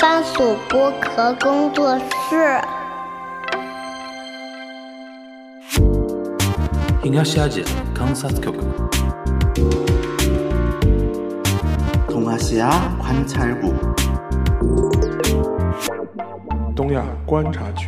番薯剥壳工作室。东亚西亚观察局。kansaskokiwang 东亚观察局。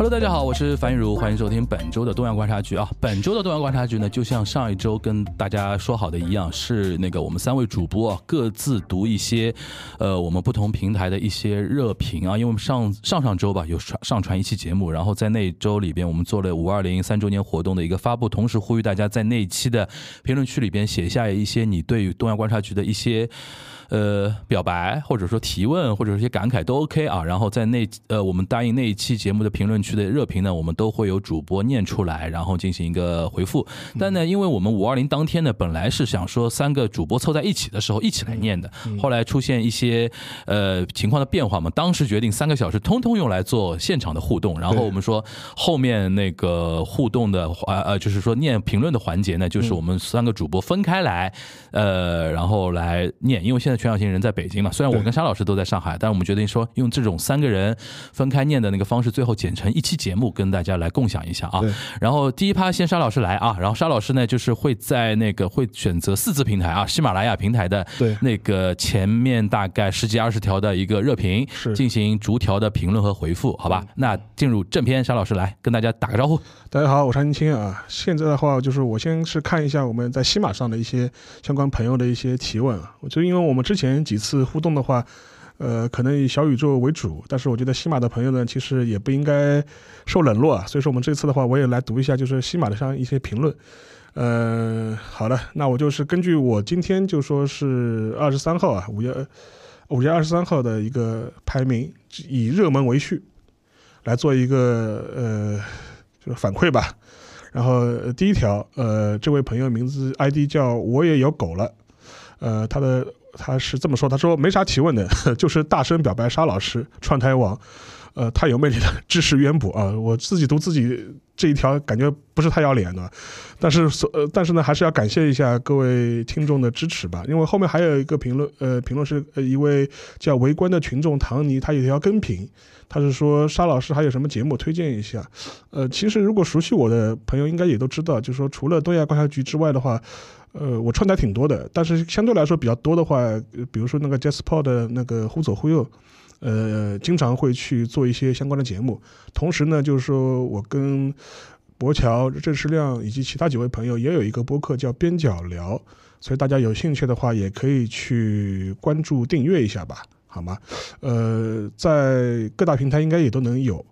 Hello，大家好，我是樊雨茹，欢迎收听本周的东亚观察局啊。本周的东亚观察局呢，就像上一周跟大家说好的一样，是那个我们三位主播、啊、各自读一些，呃，我们不同平台的一些热评啊。因为我们上上上周吧有上上传一期节目，然后在那一周里边，我们做了五二零三周年活动的一个发布，同时呼吁大家在那一期的评论区里边写下一些你对于东亚观察局的一些。呃，表白或者说提问或者一些感慨都 OK 啊。然后在那呃，我们答应那一期节目的评论区的热评呢，我们都会有主播念出来，然后进行一个回复。但呢，因为我们五二零当天呢，本来是想说三个主播凑在一起的时候一起来念的，后来出现一些呃情况的变化嘛，当时决定三个小时通通用来做现场的互动。然后我们说后面那个互动的呃呃，就是说念评论的环节呢，就是我们三个主播分开来呃，然后来念，因为现在。全小新人在北京嘛，虽然我跟沙老师都在上海，但是我们决定说用这种三个人分开念的那个方式，最后剪成一期节目跟大家来共享一下啊。然后第一趴先沙老师来啊，然后沙老师呢就是会在那个会选择四字平台啊，喜马拉雅平台的那个前面大概十几二十条的一个热评，进行逐条的评论和回复，好吧？那进入正片，沙老师来跟大家打个招呼。大家好，我是安青啊。现在的话就是我先是看一下我们在喜马上的一些相关朋友的一些提问啊，我就因为我们之前几次互动的话，呃，可能以小宇宙为主，但是我觉得西马的朋友呢，其实也不应该受冷落啊。所以说，我们这次的话，我也来读一下，就是西马的上一些评论。呃，好的，那我就是根据我今天就说是二十三号啊，五月五月二十三号的一个排名，以热门为序来做一个呃，就是反馈吧。然后第一条，呃，这位朋友名字 ID 叫我也有狗了，呃，他的。他是这么说，他说没啥提问的，就是大声表白沙老师串台王，呃，太有魅力的知识渊博啊！我自己读自己这一条，感觉不是太要脸的，但是所呃，但是呢，还是要感谢一下各位听众的支持吧，因为后面还有一个评论，呃，评论是呃一位叫围观的群众唐尼，他有一条跟评，他是说沙老师还有什么节目推荐一下？呃，其实如果熟悉我的朋友应该也都知道，就是说除了东亚观察局之外的话。呃，我串台挺多的，但是相对来说比较多的话，比如说那个 Jasper 的那个忽左忽右，呃，经常会去做一些相关的节目。同时呢，就是说我跟博乔、郑世亮以及其他几位朋友也有一个播客叫边角聊，所以大家有兴趣的话也可以去关注订阅一下吧，好吗？呃，在各大平台应该也都能有。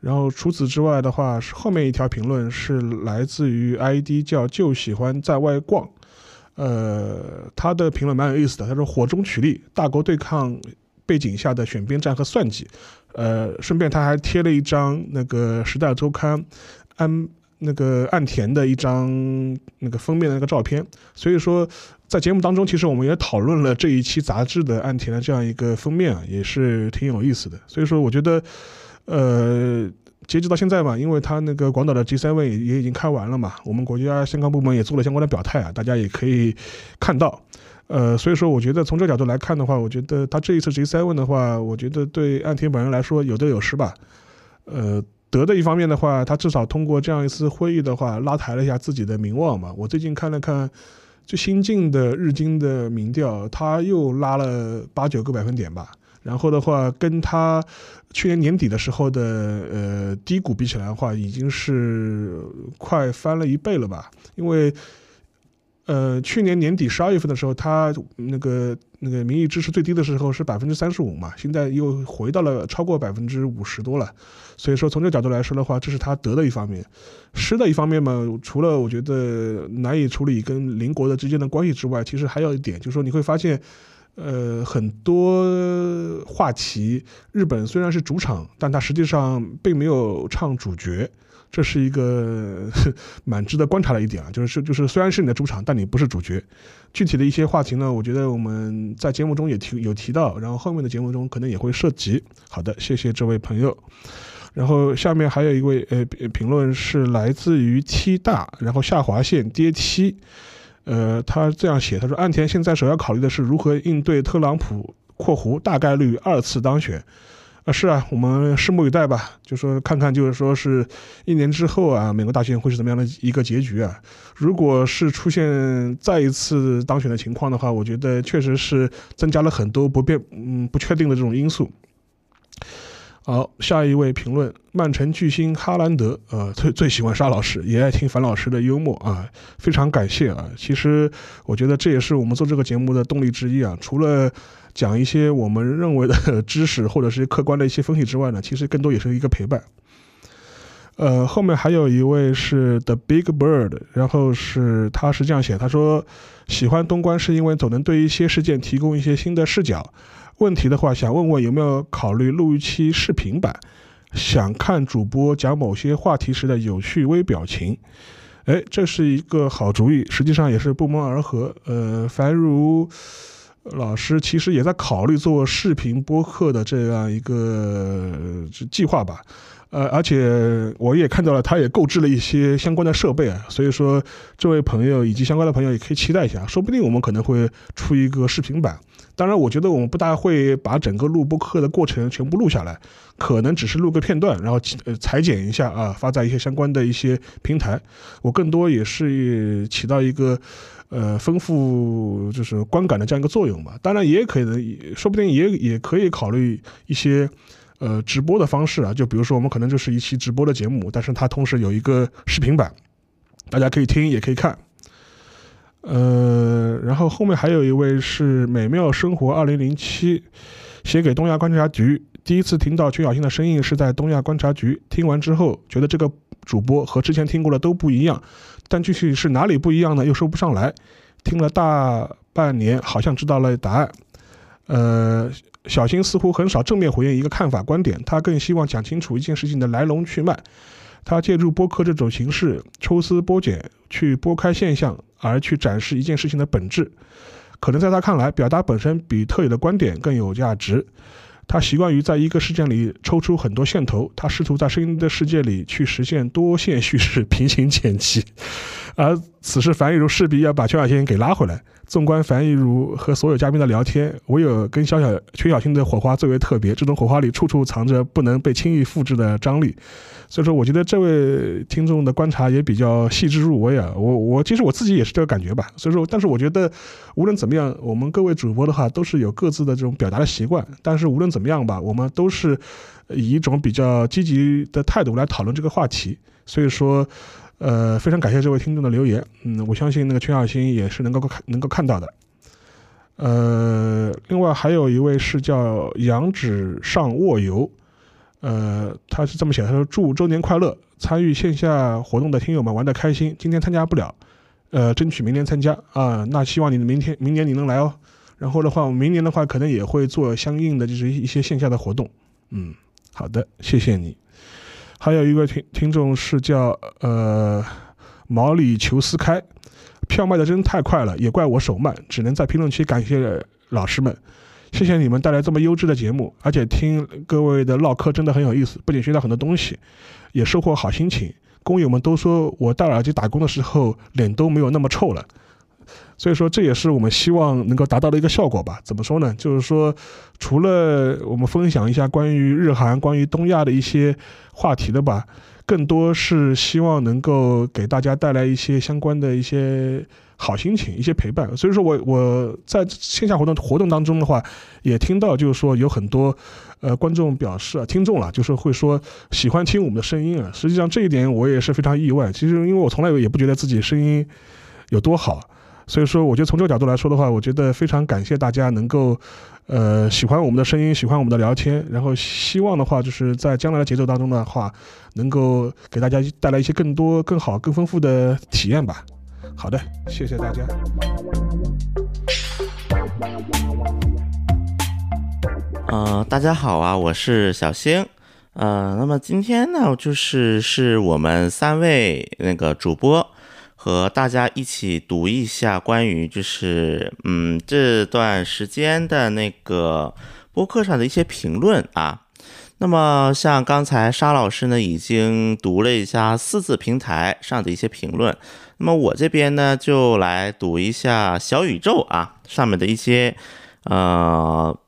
然后除此之外的话，是后面一条评论是来自于 ID 叫就喜欢在外逛。呃，他的评论蛮有意思的。他说：“火中取栗，大国对抗背景下的选边站和算计。”呃，顺便他还贴了一张那个《时代周刊》安那个岸田的一张那个封面的那个照片。所以说，在节目当中，其实我们也讨论了这一期杂志的岸田的这样一个封面啊，也是挺有意思的。所以说，我觉得，呃。截止到现在嘛，因为他那个广岛的 G7 也也已经开完了嘛，我们国家相关部门也做了相关的表态啊，大家也可以看到。呃，所以说我觉得从这角度来看的话，我觉得他这一次 G7 的话，我觉得对岸田本人来说有得有失吧。呃，得的一方面的话，他至少通过这样一次会议的话，拉抬了一下自己的名望嘛。我最近看了看最新进的日经的民调，他又拉了八九个百分点吧。然后的话，跟他去年年底的时候的呃低谷比起来的话，已经是快翻了一倍了吧？因为呃去年年底十二月份的时候，他那个那个民意支持最低的时候是百分之三十五嘛，现在又回到了超过百分之五十多了。所以说从这个角度来说的话，这是他得的一方面，失的一方面嘛，除了我觉得难以处理跟邻国的之间的关系之外，其实还有一点就是说你会发现。呃，很多话题，日本虽然是主场，但它实际上并没有唱主角，这是一个 蛮值得观察的一点啊。就是就是，虽然是你的主场，但你不是主角。具体的一些话题呢，我觉得我们在节目中也提有提到，然后后面的节目中可能也会涉及。好的，谢谢这位朋友。然后下面还有一位呃评论是来自于 T 大，然后下划线跌梯。呃，他这样写，他说岸田现在首要考虑的是如何应对特朗普（括弧大概率二次当选）。啊，是啊，我们拭目以待吧。就说看看，就是说是一年之后啊，美国大选会是怎么样的一个结局啊？如果是出现再一次当选的情况的话，我觉得确实是增加了很多不变、嗯不确定的这种因素。好，下一位评论，曼城巨星哈兰德，呃，最最喜欢沙老师，也爱听樊老师的幽默啊，非常感谢啊。其实我觉得这也是我们做这个节目的动力之一啊，除了。讲一些我们认为的知识，或者是客观的一些分析之外呢，其实更多也是一个陪伴。呃，后面还有一位是 The Big Bird，然后是他是这样写，他说喜欢东关是因为总能对一些事件提供一些新的视角。问题的话，想问问有没有考虑录一期视频版，想看主播讲某些话题时的有趣微表情。哎，这是一个好主意，实际上也是不谋而合。呃，凡如。老师其实也在考虑做视频播客的这样一个计划吧，呃，而且我也看到了，他也购置了一些相关的设备啊，所以说这位朋友以及相关的朋友也可以期待一下，说不定我们可能会出一个视频版。当然，我觉得我们不大会把整个录播课的过程全部录下来，可能只是录个片段，然后呃裁剪一下啊，发在一些相关的一些平台。我更多也是起到一个。呃，丰富就是观感的这样一个作用嘛，当然也可能，说不定也也可以考虑一些呃直播的方式啊，就比如说我们可能就是一期直播的节目，但是它同时有一个视频版，大家可以听也可以看。呃，然后后面还有一位是美妙生活二零零七，写给东亚观察局，第一次听到曲小新的声音是在东亚观察局，听完之后觉得这个主播和之前听过的都不一样。但具体是哪里不一样呢？又说不上来。听了大半年，好像知道了答案。呃，小新似乎很少正面回应一个看法观点，他更希望讲清楚一件事情的来龙去脉。他借助播客这种形式，抽丝剥茧，去拨开现象，而去展示一件事情的本质。可能在他看来，表达本身比特有的观点更有价值。他习惯于在一个事件里抽出很多线头，他试图在声音的世界里去实现多线叙事、平行剪辑，而此时樊亦茹势必要把邱小新给拉回来。纵观樊亦茹和所有嘉宾的聊天，唯有跟小小邱小新的火花最为特别，这种火花里处处藏着不能被轻易复制的张力。所以说，我觉得这位听众的观察也比较细致入微啊。我我其实我自己也是这个感觉吧。所以说，但是我觉得无论怎么样，我们各位主播的话都是有各自的这种表达的习惯。但是无论怎么样吧，我们都是以一种比较积极的态度来讨论这个话题。所以说，呃，非常感谢这位听众的留言。嗯，我相信那个全小新也是能够看能够看到的。呃，另外还有一位是叫羊脂上卧游。呃，他是这么写，他说祝周年快乐，参与线下活动的听友们玩得开心。今天参加不了，呃，争取明年参加啊。那希望你明天、明年你能来哦。然后的话，我明年的话可能也会做相应的就是一些线下的活动。嗯，好的，谢谢你。还有一个听听众是叫呃毛里求斯开，票卖的真太快了，也怪我手慢，只能在评论区感谢老师们。谢谢你们带来这么优质的节目，而且听各位的唠嗑真的很有意思，不仅学到很多东西，也收获好心情。工友们都说我戴耳机打工的时候脸都没有那么臭了，所以说这也是我们希望能够达到的一个效果吧。怎么说呢？就是说，除了我们分享一下关于日韩、关于东亚的一些话题的吧，更多是希望能够给大家带来一些相关的一些。好心情，一些陪伴，所以说我我在线下活动活动当中的话，也听到就是说有很多，呃，观众表示啊，听众了，就是会说喜欢听我们的声音啊。实际上这一点我也是非常意外。其实因为我从来也不觉得自己声音有多好，所以说我觉得从这个角度来说的话，我觉得非常感谢大家能够，呃，喜欢我们的声音，喜欢我们的聊天，然后希望的话就是在将来的节奏当中的话，能够给大家带来一些更多、更好、更丰富的体验吧。好的，谢谢大家。呃，大家好啊，我是小星。呃，那么今天呢，就是是我们三位那个主播和大家一起读一下关于就是嗯这段时间的那个播客上的一些评论啊。那么像刚才沙老师呢，已经读了一下四字平台上的一些评论，那么我这边呢就来读一下小宇宙啊上面的一些呃，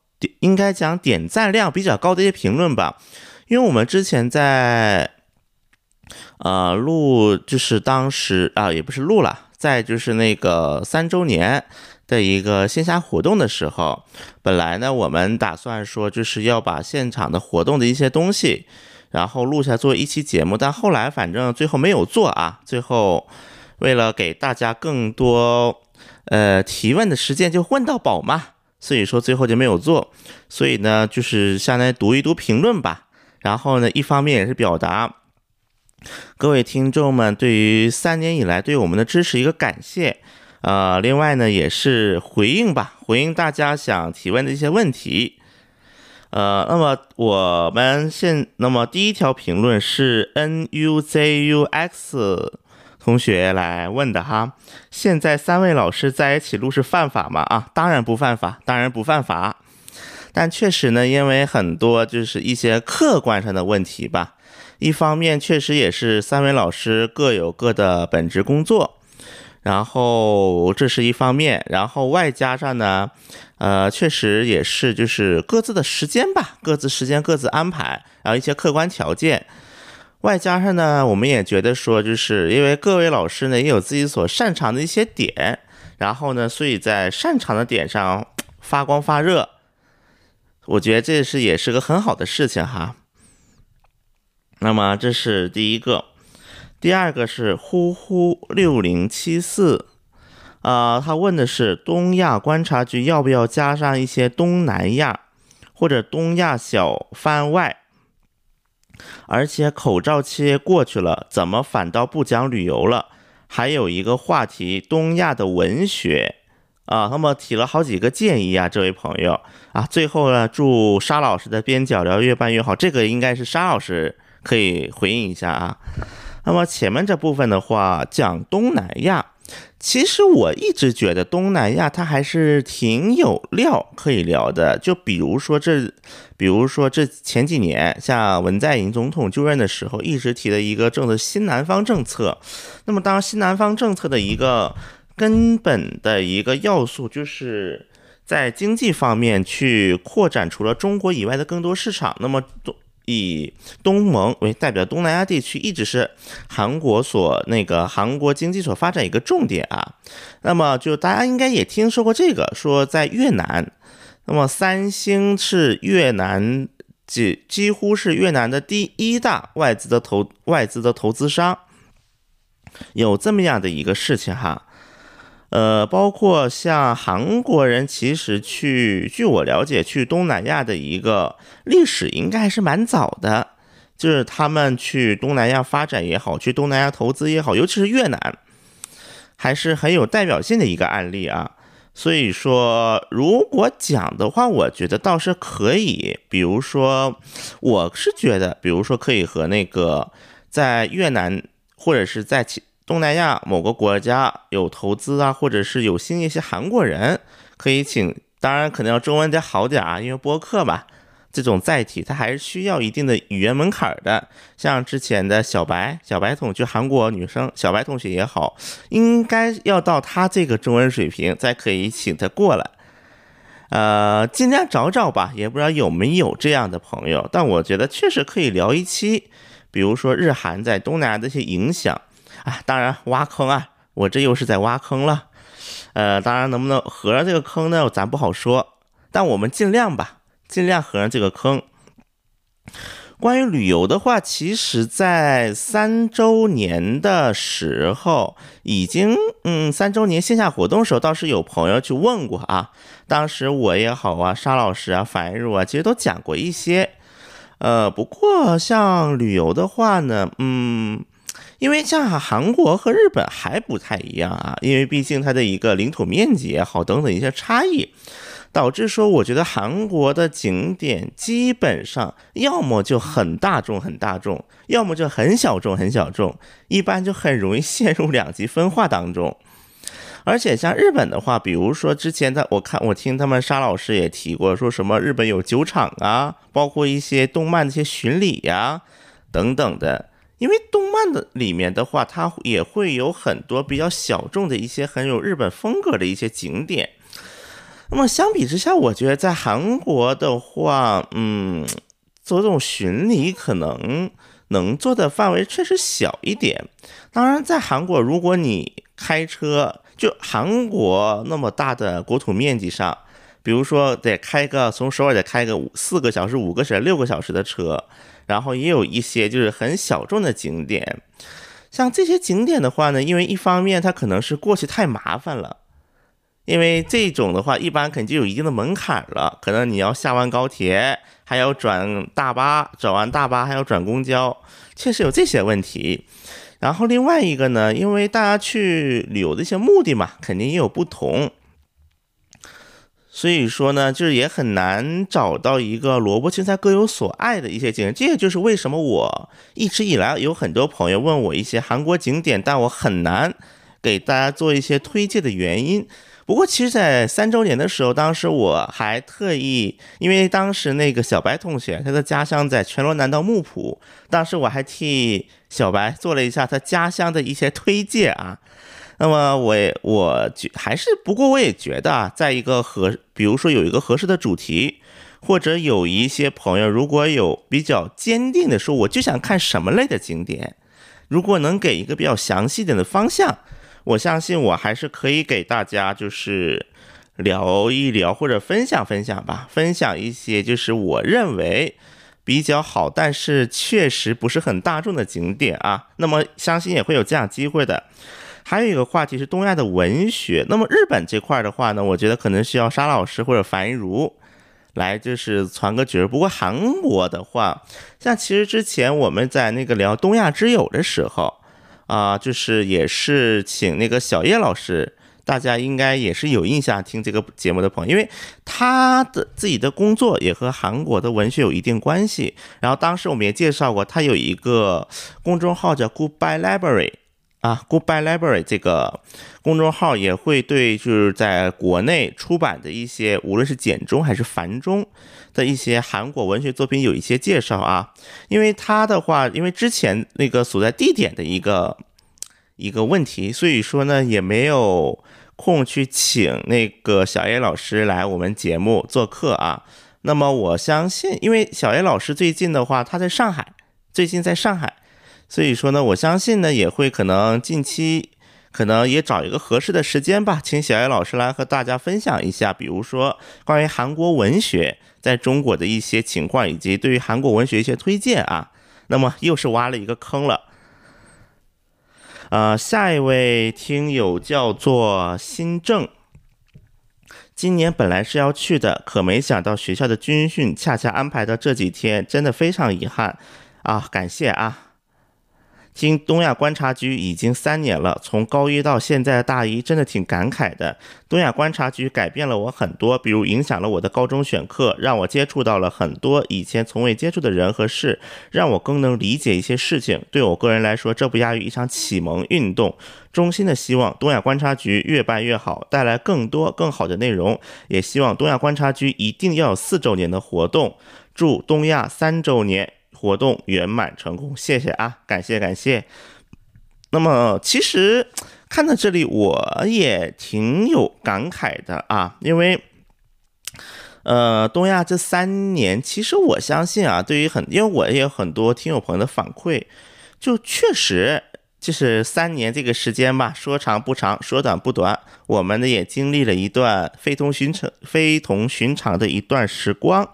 应该讲点赞量比较高的一些评论吧，因为我们之前在呃录，就是当时啊也不是录了，在就是那个三周年。的一个线下活动的时候，本来呢，我们打算说就是要把现场的活动的一些东西，然后录下做一期节目，但后来反正最后没有做啊。最后为了给大家更多呃提问的时间，就问到宝嘛，所以说最后就没有做。所以呢，就是相当于读一读评论吧。然后呢，一方面也是表达各位听众们对于三年以来对我们的支持一个感谢。呃，另外呢，也是回应吧，回应大家想提问的一些问题。呃，那么我们现，那么第一条评论是 n u z u x 同学来问的哈，现在三位老师在一起录是犯法吗？啊，当然不犯法，当然不犯法。但确实呢，因为很多就是一些客观上的问题吧，一方面确实也是三位老师各有各的本职工作。然后这是一方面，然后外加上呢，呃，确实也是就是各自的时间吧，各自时间各自安排，然后一些客观条件，外加上呢，我们也觉得说，就是因为各位老师呢也有自己所擅长的一些点，然后呢，所以在擅长的点上发光发热，我觉得这是也是个很好的事情哈。那么这是第一个。第二个是呼呼六零七四，啊，他问的是东亚观察局要不要加上一些东南亚或者东亚小番外，而且口罩期过去了，怎么反倒不讲旅游了？还有一个话题，东亚的文学，啊，那么提了好几个建议啊，这位朋友啊，最后呢，祝沙老师的边角料越办越好，这个应该是沙老师可以回应一下啊。那么前面这部分的话讲东南亚，其实我一直觉得东南亚它还是挺有料可以聊的。就比如说这，比如说这前几年像文在寅总统就任的时候，一直提的一个政策新南方政策。那么当新南方政策的一个根本的一个要素，就是在经济方面去扩展除了中国以外的更多市场。那么以东盟为代表，东南亚地区一直是韩国所那个韩国经济所发展一个重点啊。那么就大家应该也听说过这个，说在越南，那么三星是越南几几乎是越南的第一大外资的投外资的投资商，有这么样的一个事情哈。呃，包括像韩国人，其实去，据我了解，去东南亚的一个历史应该还是蛮早的，就是他们去东南亚发展也好，去东南亚投资也好，尤其是越南，还是很有代表性的一个案例啊。所以说，如果讲的话，我觉得倒是可以，比如说，我是觉得，比如说可以和那个在越南或者是在其。东南亚某个国家有投资啊，或者是有新一些韩国人可以请，当然可能要中文得好点啊，因为播客嘛，这种载体它还是需要一定的语言门槛的。像之前的小白小白同学，韩国女生小白同学也好，应该要到他这个中文水平才可以请他过来。呃，尽量找找吧，也不知道有没有这样的朋友，但我觉得确实可以聊一期，比如说日韩在东南亚的一些影响。啊，当然挖坑啊，我这又是在挖坑了。呃，当然能不能合上这个坑呢，咱不好说，但我们尽量吧，尽量合上这个坑。关于旅游的话，其实，在三周年的时候，已经嗯，三周年线下活动时候，倒是有朋友去问过啊。当时我也好啊，沙老师啊，樊如啊，其实都讲过一些。呃，不过像旅游的话呢，嗯。因为像韩国和日本还不太一样啊，因为毕竟它的一个领土面积也好等等一些差异，导致说我觉得韩国的景点基本上要么就很大众很大众，要么就很小众很小众，一般就很容易陷入两极分化当中。而且像日本的话，比如说之前在我看我听他们沙老师也提过，说什么日本有酒厂啊，包括一些动漫的一些巡礼呀等等的。因为动漫的里面的话，它也会有很多比较小众的一些很有日本风格的一些景点。那么相比之下，我觉得在韩国的话，嗯，做这种巡礼可能能做的范围确实小一点。当然，在韩国，如果你开车，就韩国那么大的国土面积上，比如说得开个从首尔得开个五四个小时、五个小时、六个小时的车。然后也有一些就是很小众的景点，像这些景点的话呢，因为一方面它可能是过去太麻烦了，因为这种的话一般肯定就有一定的门槛了，可能你要下完高铁还要转大巴，转完大巴还要转公交，确实有这些问题。然后另外一个呢，因为大家去旅游的一些目的嘛，肯定也有不同。所以说呢，就是也很难找到一个萝卜青菜各有所爱的一些景点。这也就是为什么我一直以来有很多朋友问我一些韩国景点，但我很难给大家做一些推荐的原因。不过，其实，在三周年的时候，当时我还特意，因为当时那个小白同学他的家乡在全罗南道木浦，当时我还替小白做了一下他家乡的一些推荐啊。那么我我觉还是不过我也觉得啊，在一个合，比如说有一个合适的主题，或者有一些朋友如果有比较坚定的说，我就想看什么类的景点，如果能给一个比较详细点的方向，我相信我还是可以给大家就是聊一聊或者分享分享吧，分享一些就是我认为比较好，但是确实不是很大众的景点啊。那么相信也会有这样机会的。还有一个话题是东亚的文学。那么日本这块的话呢，我觉得可能需要沙老师或者樊如来就是传个角。不过韩国的话，像其实之前我们在那个聊东亚之友的时候啊，就是也是请那个小叶老师，大家应该也是有印象听这个节目的朋友，因为他的自己的工作也和韩国的文学有一定关系。然后当时我们也介绍过，他有一个公众号叫 Goodbye Library。啊，Goodbye Library 这个公众号也会对就是在国内出版的一些，无论是简中还是繁中的一些韩国文学作品有一些介绍啊。因为他的话，因为之前那个所在地点的一个一个问题，所以说呢也没有空去请那个小 A 老师来我们节目做客啊。那么我相信，因为小 A 老师最近的话，他在上海，最近在上海。所以说呢，我相信呢，也会可能近期，可能也找一个合适的时间吧，请小艾老师来和大家分享一下，比如说关于韩国文学在中国的一些情况，以及对于韩国文学一些推荐啊。那么又是挖了一个坑了。呃，下一位听友叫做新政，今年本来是要去的，可没想到学校的军训恰恰安排到这几天，真的非常遗憾啊！感谢啊。经东亚观察局已经三年了，从高一到现在的大一，真的挺感慨的。东亚观察局改变了我很多，比如影响了我的高中选课，让我接触到了很多以前从未接触的人和事，让我更能理解一些事情。对我个人来说，这不亚于一场启蒙运动。衷心的希望东亚观察局越办越好，带来更多更好的内容。也希望东亚观察局一定要有四周年的活动。祝东亚三周年！活动圆满成功，谢谢啊，感谢感谢。那么其实看到这里，我也挺有感慨的啊，因为呃，东亚这三年，其实我相信啊，对于很，因为我也有很多听友朋友的反馈，就确实就是三年这个时间吧，说长不长，说短不短，我们呢也经历了一段非同寻常、非同寻常的一段时光。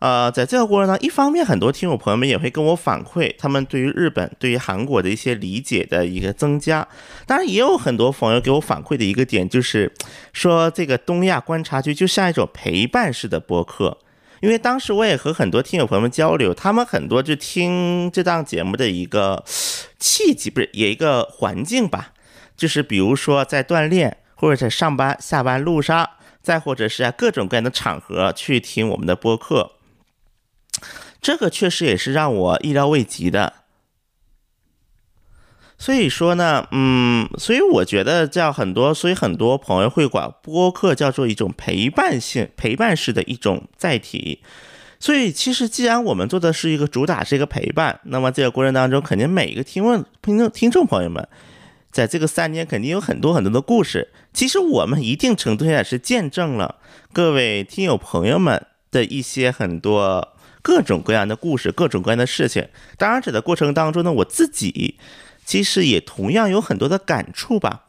呃，在这个过程当中，一方面很多听友朋友们也会跟我反馈，他们对于日本、对于韩国的一些理解的一个增加。当然，也有很多朋友给我反馈的一个点，就是说这个东亚观察局就像一种陪伴式的播客。因为当时我也和很多听友朋友们交流，他们很多就听这档节目的一个契机，不是也一个环境吧，就是比如说在锻炼，或者在上班、下班路上，再或者是啊各种各样的场合去听我们的播客。这个确实也是让我意料未及的，所以说呢，嗯，所以我觉得叫很多，所以很多朋友会管播客叫做一种陪伴性、陪伴式的一种载体。所以其实既然我们做的是一个主打是一个陪伴，那么这个过程当中，肯定每一个听问听众听众朋友们，在这个三年肯定有很多很多的故事。其实我们一定程度上也是见证了各位听友朋友们的一些很多各种各样的故事、各种各样的事情。当然，这的过程当中呢，我自己。其实也同样有很多的感触吧，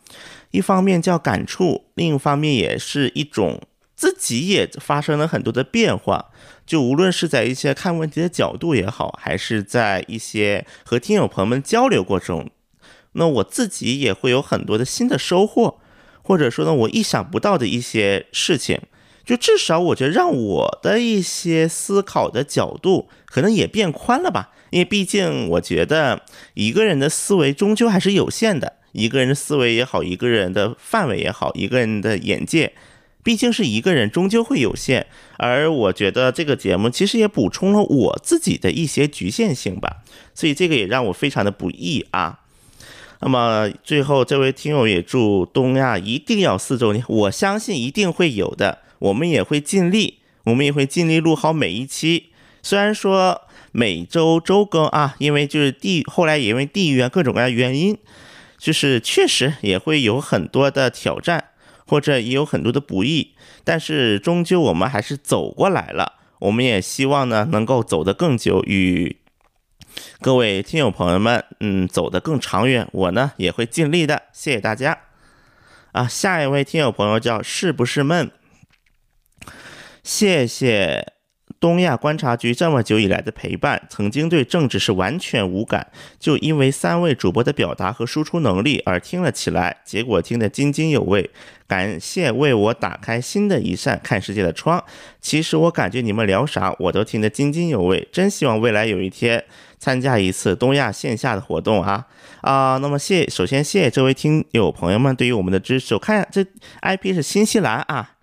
一方面叫感触，另一方面也是一种自己也发生了很多的变化。就无论是在一些看问题的角度也好，还是在一些和听友朋友们交流过程中，那我自己也会有很多的新的收获，或者说呢，我意想不到的一些事情。就至少我觉得让我的一些思考的角度可能也变宽了吧。因为毕竟，我觉得一个人的思维终究还是有限的。一个人的思维也好，一个人的范围也好，一个人的眼界，毕竟是一个人，终究会有限。而我觉得这个节目其实也补充了我自己的一些局限性吧，所以这个也让我非常的不易啊。那么最后，这位听友也祝东亚一定要四周年，我相信一定会有的，我们也会尽力，我们也会尽力录好每一期。虽然说。每周周更啊，因为就是地后来也因为地域啊各种各样原因，就是确实也会有很多的挑战，或者也有很多的不易，但是终究我们还是走过来了。我们也希望呢能够走得更久，与各位听友朋友们，嗯，走得更长远。我呢也会尽力的，谢谢大家。啊，下一位听友朋友叫是不是闷？谢谢。东亚观察局这么久以来的陪伴，曾经对政治是完全无感，就因为三位主播的表达和输出能力而听了起来，结果听得津津有味。感谢为我打开新的一扇看世界的窗。其实我感觉你们聊啥我都听得津津有味，真希望未来有一天参加一次东亚线下的活动啊啊！那么谢，首先谢谢这位听友朋友们对于我们的支持。我看这 IP 是新西兰啊，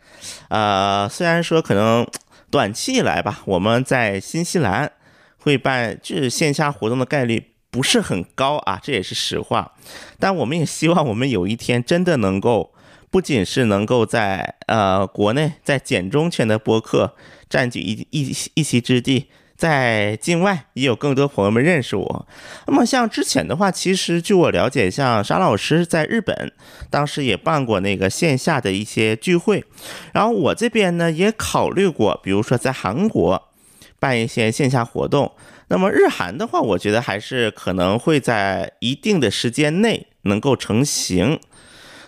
呃，虽然说可能。短期以来吧，我们在新西兰会办就是线下活动的概率不是很高啊，这也是实话。但我们也希望我们有一天真的能够，不仅是能够在呃国内在简中圈的播客占据一一一席之地。在境外也有更多朋友们认识我。那么像之前的话，其实据我了解，像沙老师在日本当时也办过那个线下的一些聚会，然后我这边呢也考虑过，比如说在韩国办一些线下活动。那么日韩的话，我觉得还是可能会在一定的时间内能够成型。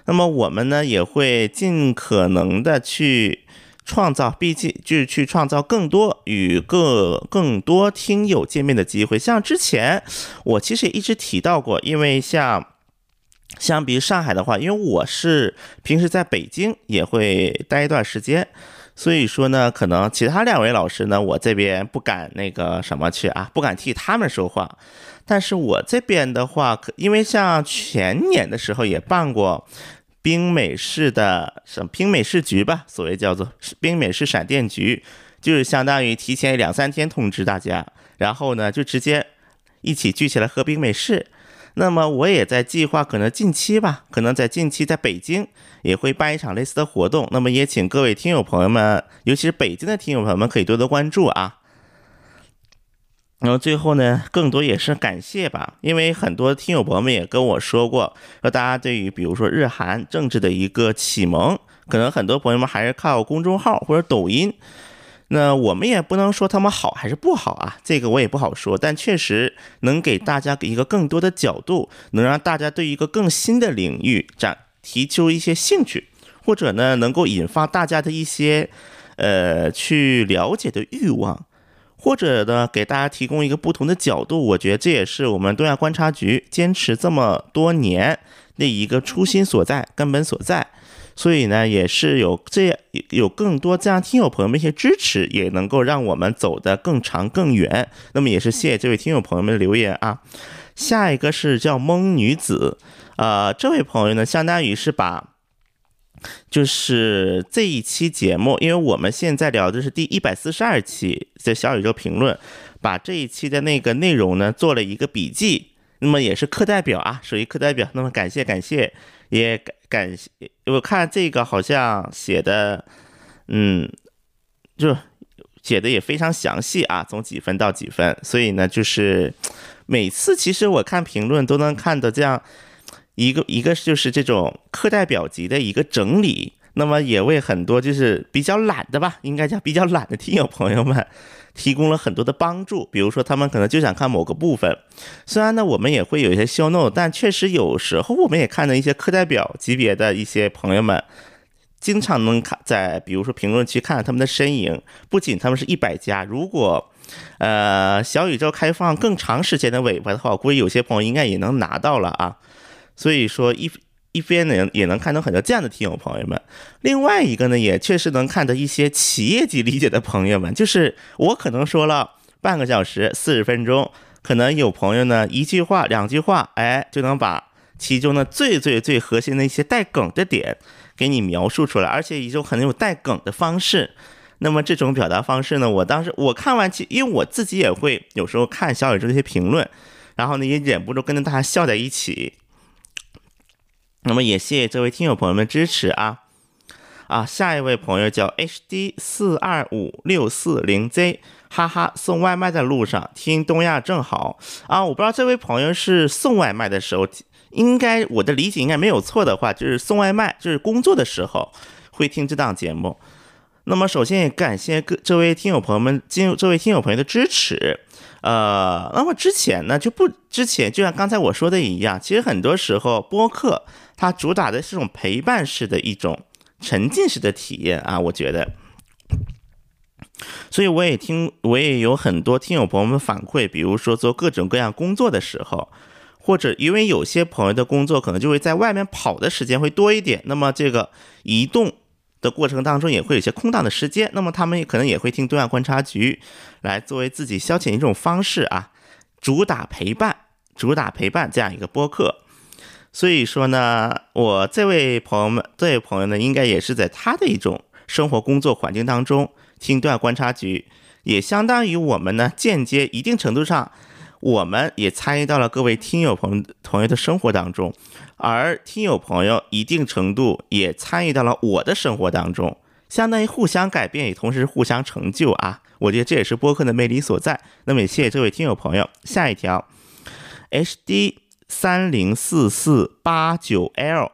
那么我们呢也会尽可能的去。创造，毕竟就是去创造更多与各更多听友见面的机会。像之前我其实也一直提到过，因为像相比上海的话，因为我是平时在北京也会待一段时间，所以说呢，可能其他两位老师呢，我这边不敢那个什么去啊，不敢替他们说话。但是我这边的话，因为像前年的时候也办过。冰美式的什么冰美式局吧，所谓叫做冰美式闪电局，就是相当于提前两三天通知大家，然后呢就直接一起聚起来喝冰美式。那么我也在计划，可能近期吧，可能在近期在北京也会办一场类似的活动。那么也请各位听友朋友们，尤其是北京的听友朋友们，可以多多关注啊。然后最后呢，更多也是感谢吧，因为很多听友朋友们也跟我说过，说大家对于比如说日韩政治的一个启蒙，可能很多朋友们还是靠公众号或者抖音。那我们也不能说他们好还是不好啊，这个我也不好说，但确实能给大家给一个更多的角度，能让大家对一个更新的领域展提出一些兴趣，或者呢能够引发大家的一些呃去了解的欲望。或者呢，给大家提供一个不同的角度，我觉得这也是我们东亚观察局坚持这么多年的一个初心所在、根本所在。所以呢，也是有这样有更多这样听友朋友们一些支持，也能够让我们走得更长更远。那么也是谢谢这位听友朋友们的留言啊。下一个是叫蒙女子，呃，这位朋友呢，相当于是把。就是这一期节目，因为我们现在聊的是第一百四十二期，在小宇宙评论，把这一期的那个内容呢做了一个笔记，那么也是课代表啊，属于课代表。那么感谢感谢，也感感谢。我看这个好像写的，嗯，就写的也非常详细啊，从几分到几分。所以呢，就是每次其实我看评论都能看到这样一个一个就是这种课代表级的一个整理。那么也为很多就是比较懒的吧，应该叫比较懒的听友朋友们提供了很多的帮助。比如说他们可能就想看某个部分，虽然呢我们也会有一些 show no，但确实有时候我们也看到一些课代表级别的一些朋友们，经常能看在比如说评论区看到他们的身影。不仅他们是一百加，如果呃小宇宙开放更长时间的尾巴的话，我估计有些朋友应该也能拿到了啊。所以说一。一边呢也能看到很多这样的听友朋友们，另外一个呢也确实能看到一些企业级理解的朋友们，就是我可能说了半个小时四十分钟，可能有朋友呢一句话两句话，哎就能把其中的最最最核心的一些带梗的点给你描述出来，而且一种很有带梗的方式。那么这种表达方式呢，我当时我看完其因为我自己也会有时候看小宇宙这些评论，然后呢也忍不住跟着大家笑在一起。那么也谢谢这位听友朋友们支持啊啊！下一位朋友叫 HD 四二五六四零 Z，哈哈，送外卖的路上听东亚正好啊！我不知道这位朋友是送外卖的时候，应该我的理解应该没有错的话，就是送外卖，就是工作的时候会听这档节目。那么首先也感谢各这位听友朋友们，今这位听友朋友的支持。呃，那么之前呢就不之前就像刚才我说的一样，其实很多时候播客。它主打的是种陪伴式的一种沉浸式的体验啊，我觉得，所以我也听，我也有很多听友朋友们反馈，比如说做各种各样工作的时候，或者因为有些朋友的工作可能就会在外面跑的时间会多一点，那么这个移动的过程当中也会有些空档的时间，那么他们也可能也会听对外观察局来作为自己消遣一种方式啊，主打陪伴，主打陪伴这样一个播客。所以说呢，我这位朋友们，这位朋友呢，应该也是在他的一种生活工作环境当中听段观察局，也相当于我们呢间接一定程度上，我们也参与到了各位听友朋朋友的生活当中，而听友朋友一定程度也参与到了我的生活当中，相当于互相改变，也同时互相成就啊！我觉得这也是播客的魅力所在。那么也谢谢这位听友朋友，下一条，H D。三零四四八九 L，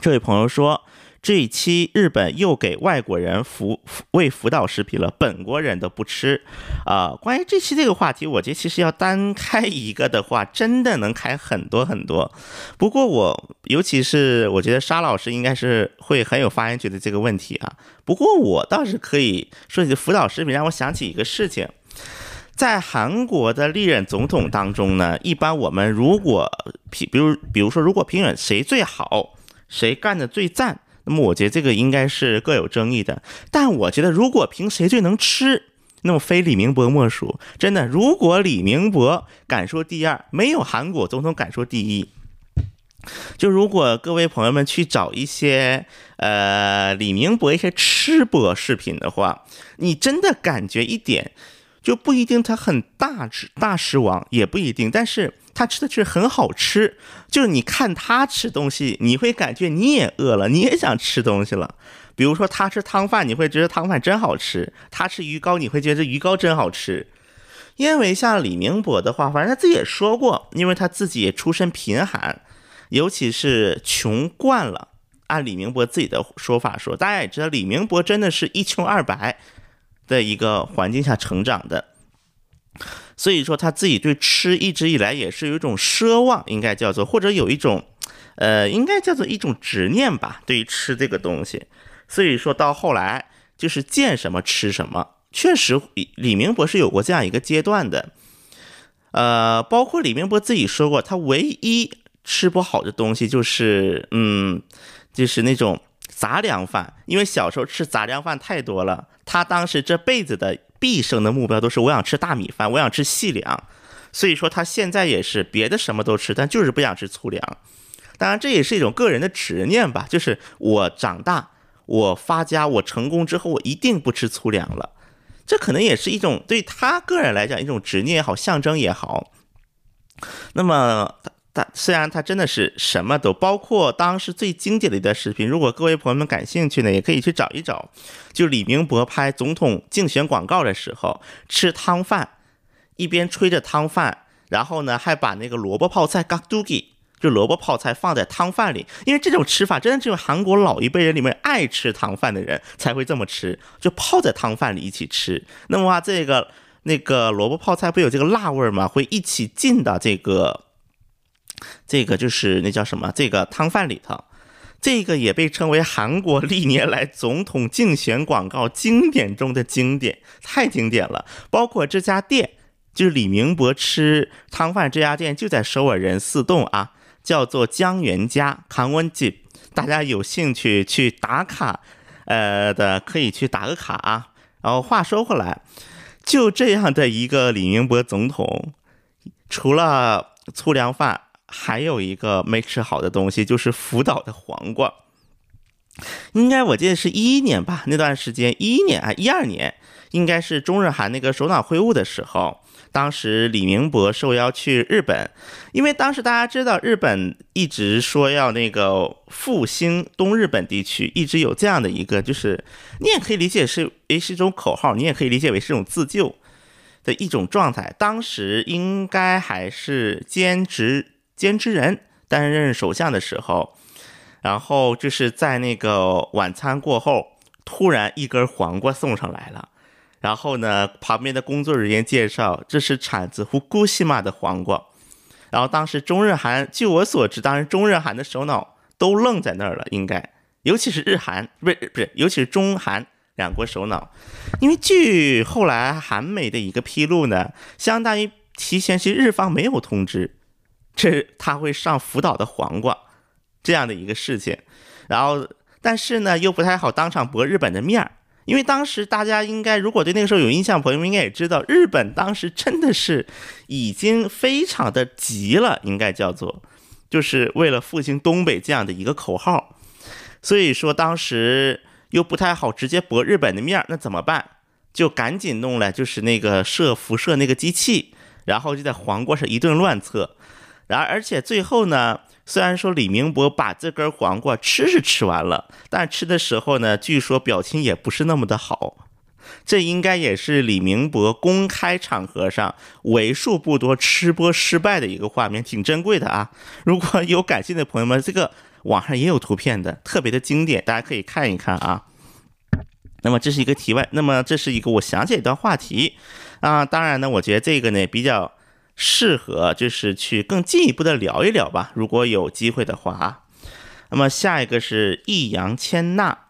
这位朋友说，这一期日本又给外国人辅喂辅导食品了，本国人都不吃啊。关于这期这个话题，我觉得其实要单开一个的话，真的能开很多很多。不过我，尤其是我觉得沙老师应该是会很有发言权的这个问题啊。不过我倒是可以说起辅导食品，让我想起一个事情。在韩国的历任总统当中呢，一般我们如果评，比如比如说，如果评选谁最好，谁干的最赞，那么我觉得这个应该是各有争议的。但我觉得，如果评谁最能吃，那么非李明博莫属。真的，如果李明博敢说第二，没有韩国总统敢说第一。就如果各位朋友们去找一些呃李明博一些吃播视频的话，你真的感觉一点。就不一定他很大只大食王，也不一定，但是他吃的确实很好吃。就是你看他吃东西，你会感觉你也饿了，你也想吃东西了。比如说他吃汤饭，你会觉得汤饭真好吃；他吃鱼糕，你会觉得鱼糕真好吃。因为像李明博的话，反正他自己也说过，因为他自己也出身贫寒，尤其是穷惯了。按李明博自己的说法说，大家也知道，李明博真的是一穷二白。的一个环境下成长的，所以说他自己对吃一直以来也是有一种奢望，应该叫做或者有一种，呃，应该叫做一种执念吧，对于吃这个东西。所以说到后来就是见什么吃什么，确实李明博是有过这样一个阶段的，呃，包括李明博自己说过，他唯一吃不好的东西就是，嗯，就是那种。杂粮饭，因为小时候吃杂粮饭太多了，他当时这辈子的毕生的目标都是我想吃大米饭，我想吃细粮，所以说他现在也是别的什么都吃，但就是不想吃粗粮。当然这也是一种个人的执念吧，就是我长大，我发家，我成功之后，我一定不吃粗粮了。这可能也是一种对他个人来讲一种执念也好，象征也好。那么。但虽然它真的是什么都包括，当时最经典的一段视频，如果各位朋友们感兴趣呢，也可以去找一找。就李明博拍总统竞选广告的时候，吃汤饭，一边吹着汤饭，然后呢还把那个萝卜泡菜 g a d u g i 就萝卜泡菜放在汤饭里，因为这种吃法真的只有韩国老一辈人里面爱吃汤饭的人才会这么吃，就泡在汤饭里一起吃。那么话，这个那个萝卜泡菜不有这个辣味儿吗？会一起进到这个。这个就是那叫什么？这个汤饭里头，这个也被称为韩国历年来总统竞选广告经典中的经典，太经典了。包括这家店，就是李明博吃汤饭这家店，就在首尔仁寺洞啊，叫做江源家康温记。大家有兴趣去打卡，呃的可以去打个卡啊。然后话说回来，就这样的一个李明博总统，除了粗粮饭。还有一个没吃好的东西，就是福岛的黄瓜。应该我记得是一一年吧，那段时间一一年啊一二年，应该是中日韩那个首脑会晤的时候，当时李明博受邀去日本，因为当时大家知道日本一直说要那个复兴东日本地区，一直有这样的一个，就是你也可以理解是诶是一种口号，你也可以理解为是一种自救的一种状态。当时应该还是兼职。兼职人担任首相的时候，然后就是在那个晚餐过后，突然一根黄瓜送上来了。然后呢，旁边的工作人员介绍，这是产自福古西马的黄瓜。然后当时中日韩，据我所知，当时中日韩的首脑都愣在那儿了，应该，尤其是日韩，不是不是，尤其是中韩两国首脑，因为据后来韩媒的一个披露呢，相当于提前是日方没有通知。这他会上福岛的黄瓜，这样的一个事情，然后但是呢又不太好当场驳日本的面儿，因为当时大家应该如果对那个时候有印象，朋友们应该也知道，日本当时真的是已经非常的急了，应该叫做就是为了复兴东北这样的一个口号，所以说当时又不太好直接驳日本的面儿，那怎么办？就赶紧弄了就是那个射辐射那个机器，然后就在黄瓜上一顿乱测。然而，而且最后呢，虽然说李明博把这根黄瓜吃是吃完了，但吃的时候呢，据说表情也不是那么的好。这应该也是李明博公开场合上为数不多吃播失败的一个画面，挺珍贵的啊！如果有感兴趣的朋友们，这个网上也有图片的，特别的经典，大家可以看一看啊。那么这是一个题外，那么这是一个我想起一段话题啊。当然呢，我觉得这个呢比较。适合就是去更进一步的聊一聊吧，如果有机会的话啊。那么下一个是易烊千娜。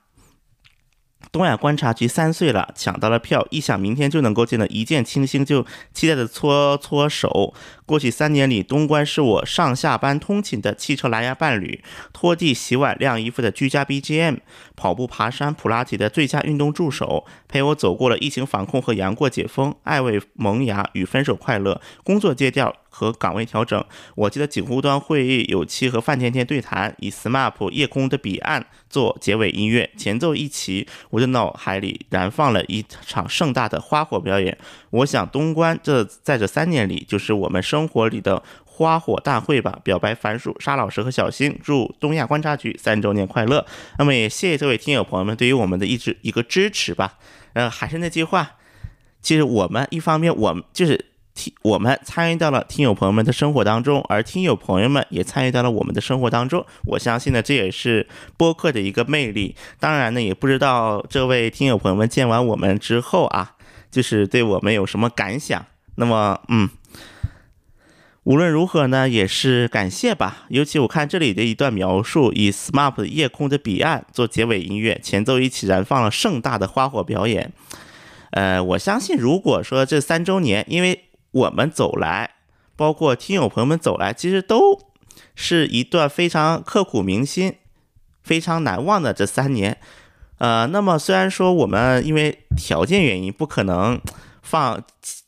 东亚观察局三岁了，抢到了票，一想明天就能够见到一见倾心，就期待的搓搓手。过去三年里，东关是我上下班通勤的汽车蓝牙伴侣，拖地、洗碗、晾衣服的居家 BGM，跑步、爬山、普拉提的最佳运动助手，陪我走过了疫情防控和阳过解封，爱未萌芽与分手快乐，工作戒掉。和岗位调整，我记得警务端会议有期和范甜甜对谈，以 SMAP 夜空的彼岸做结尾音乐，前奏一起，我的脑海里燃放了一场盛大的花火表演。我想东关这在这三年里，就是我们生活里的花火大会吧。表白樊叔、沙老师和小新，祝东亚观察局三周年快乐。那么也谢谢这位听友朋友们对于我们的一直一个支持吧。呃，还是那句话，其实我们一方面我们就是。听，我们参与到了听友朋友们的生活当中，而听友朋友们也参与到了我们的生活当中。我相信呢，这也是播客的一个魅力。当然呢，也不知道这位听友朋友们见完我们之后啊，就是对我们有什么感想。那么，嗯，无论如何呢，也是感谢吧。尤其我看这里的一段描述，以 SMAP 夜空的彼岸做结尾音乐，前奏一起燃放了盛大的花火表演。呃，我相信，如果说这三周年，因为我们走来，包括听友朋友们走来，其实都是一段非常刻骨铭心、非常难忘的这三年。呃，那么虽然说我们因为条件原因不可能放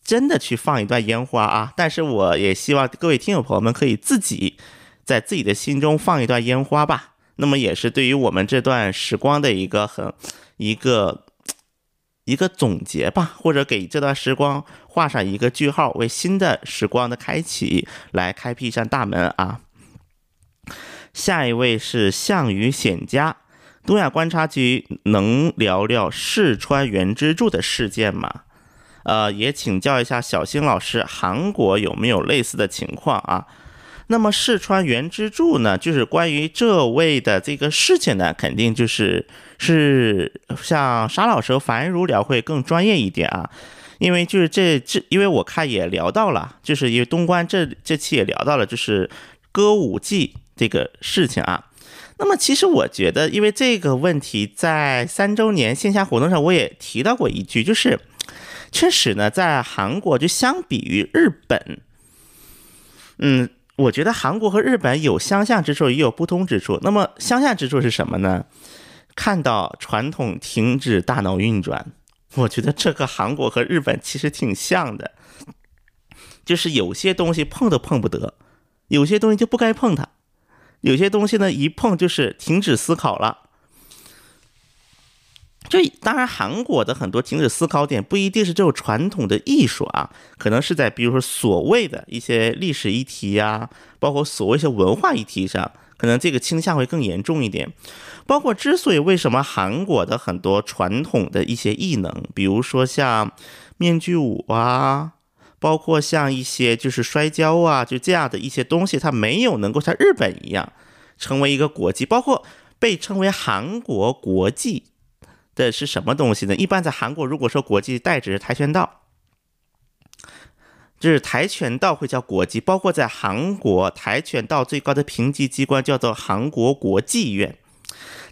真的去放一段烟花啊，但是我也希望各位听友朋友们可以自己在自己的心中放一段烟花吧。那么也是对于我们这段时光的一个很一个一个总结吧，或者给这段时光画上一个句号，为新的时光的开启来开辟一扇大门啊。下一位是项羽显家，东亚观察局能聊聊四川原之助的事件吗？呃，也请教一下小新老师，韩国有没有类似的情况啊？那么四川原之助呢，就是关于这位的这个事情呢，肯定就是是像沙老师和樊如聊会更专业一点啊，因为就是这这，因为我看也聊到了，就是因为东关这这期也聊到了，就是歌舞伎这个事情啊。那么其实我觉得，因为这个问题在三周年线下活动上我也提到过一句，就是确实呢，在韩国就相比于日本，嗯。我觉得韩国和日本有相像之处，也有不同之处。那么相像之处是什么呢？看到传统停止大脑运转，我觉得这个韩国和日本其实挺像的，就是有些东西碰都碰不得，有些东西就不该碰它，有些东西呢一碰就是停止思考了。就当然，韩国的很多停止思考点不一定是这种传统的艺术啊，可能是在比如说所谓的一些历史议题呀，包括所谓一些文化议题上，可能这个倾向会更严重一点。包括之所以为什么韩国的很多传统的一些艺能，比如说像面具舞啊，包括像一些就是摔跤啊，就这样的一些东西，它没有能够像日本一样成为一个国际，包括被称为韩国国际。的是什么东西呢？一般在韩国，如果说国际代指是跆拳道，就是跆拳道会叫国际。包括在韩国，跆拳道最高的评级机关叫做韩国国际院。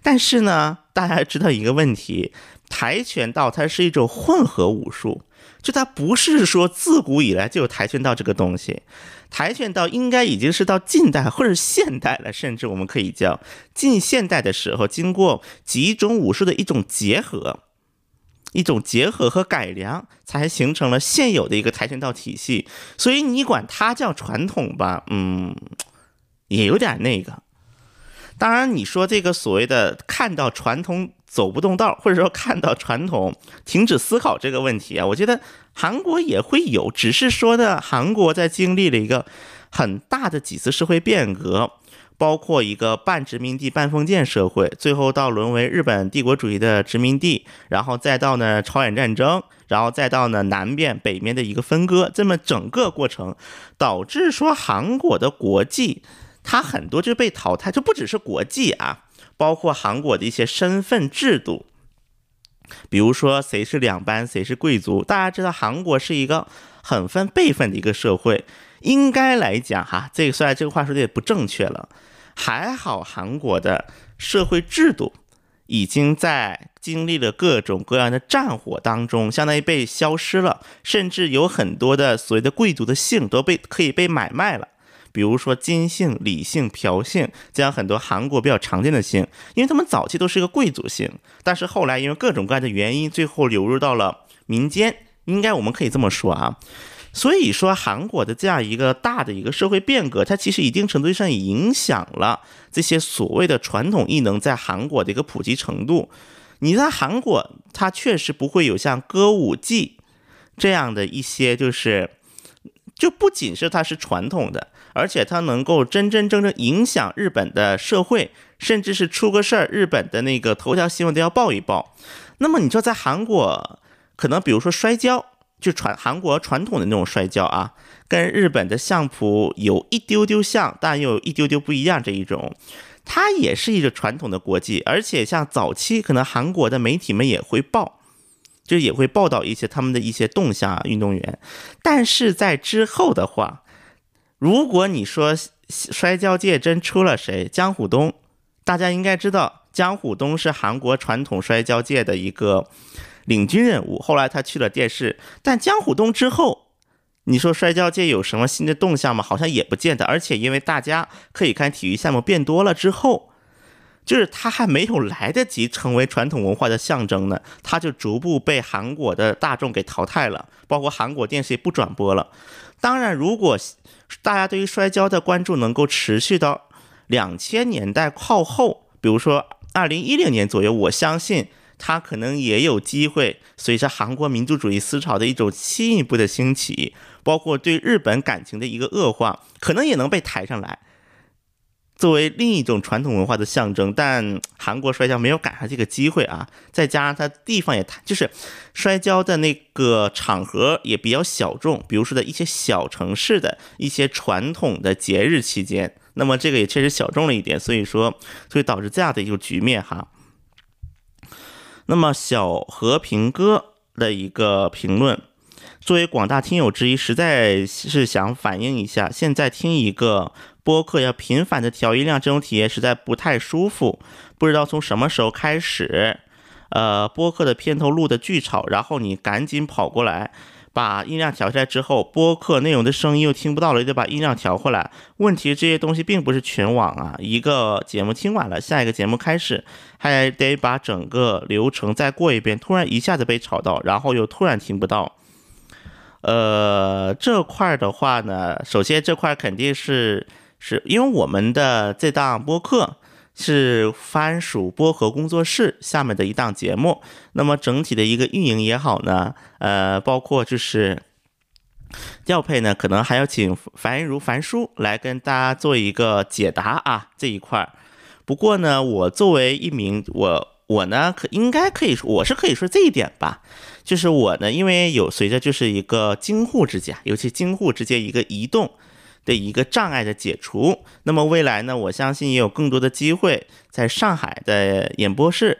但是呢，大家知道一个问题，跆拳道它是一种混合武术，就它不是说自古以来就有跆拳道这个东西。跆拳道应该已经是到近代或者现代了，甚至我们可以叫近现代的时候，经过几种武术的一种结合，一种结合和改良，才形成了现有的一个跆拳道体系。所以你管它叫传统吧，嗯，也有点那个。当然，你说这个所谓的看到传统走不动道，或者说看到传统停止思考这个问题啊，我觉得韩国也会有，只是说呢，韩国在经历了一个很大的几次社会变革，包括一个半殖民地半封建社会，最后到沦为日本帝国主义的殖民地，然后再到呢朝鲜战争，然后再到呢南边北面的一个分割，这么整个过程导致说韩国的国际。它很多就被淘汰，就不只是国际啊，包括韩国的一些身份制度，比如说谁是两班，谁是贵族。大家知道韩国是一个很分辈分的一个社会，应该来讲哈，这个虽然这个话说的也不正确了，还好韩国的社会制度已经在经历了各种各样的战火当中，相当于被消失了，甚至有很多的所谓的贵族的姓都被可以被买卖了。比如说金姓、李姓、朴姓，这样很多韩国比较常见的姓，因为他们早期都是一个贵族姓，但是后来因为各种各样的原因，最后流入到了民间，应该我们可以这么说啊。所以说韩国的这样一个大的一个社会变革，它其实一定程度上影响了这些所谓的传统艺能在韩国的一个普及程度。你在韩国，它确实不会有像歌舞伎这样的一些，就是就不仅是它是传统的。而且它能够真真正正影响日本的社会，甚至是出个事儿，日本的那个头条新闻都要报一报。那么你说在韩国，可能比如说摔跤，就传韩国传统的那种摔跤啊，跟日本的相扑有一丢丢像，但又有一丢丢不一样。这一种，它也是一个传统的国际，而且像早期可能韩国的媒体们也会报，就也会报道一些他们的一些动向啊，运动员。但是在之后的话。如果你说摔跤界真出了谁，江虎东，大家应该知道，江虎东是韩国传统摔跤界的一个领军人物。后来他去了电视，但江虎东之后，你说摔跤界有什么新的动向吗？好像也不见得。而且因为大家可以看体育项目变多了之后，就是他还没有来得及成为传统文化的象征呢，他就逐步被韩国的大众给淘汰了，包括韩国电视也不转播了。当然，如果大家对于摔跤的关注能够持续到两千年代靠后，比如说二零一零年左右，我相信他可能也有机会随着韩国民族主义思潮的一种进一步的兴起，包括对日本感情的一个恶化，可能也能被抬上来。作为另一种传统文化的象征，但韩国摔跤没有赶上这个机会啊，再加上它地方也太，就是摔跤的那个场合也比较小众，比如说在一些小城市的一些传统的节日期间，那么这个也确实小众了一点，所以说，所以导致这样的一个局面哈。那么小和平哥的一个评论，作为广大听友之一，实在是想反映一下，现在听一个。播客要频繁的调音量，这种体验实在不太舒服。不知道从什么时候开始，呃，播客的片头录的巨吵，然后你赶紧跑过来把音量调下来之后，播客内容的声音又听不到了，又得把音量调回来。问题这些东西并不是全网啊，一个节目听完了，下一个节目开始，还得把整个流程再过一遍。突然一下子被吵到，然后又突然听不到。呃，这块儿的话呢，首先这块肯定是。是因为我们的这档播客是番薯播客工作室下面的一档节目，那么整体的一个运营也好呢，呃，包括就是调配呢，可能还要请樊如樊叔来跟大家做一个解答啊这一块儿。不过呢，我作为一名我我呢可应该可以说我是可以说这一点吧，就是我呢，因为有随着就是一个京沪之间，尤其京沪之间一个移动。的一个障碍的解除，那么未来呢？我相信也有更多的机会在上海的演播室，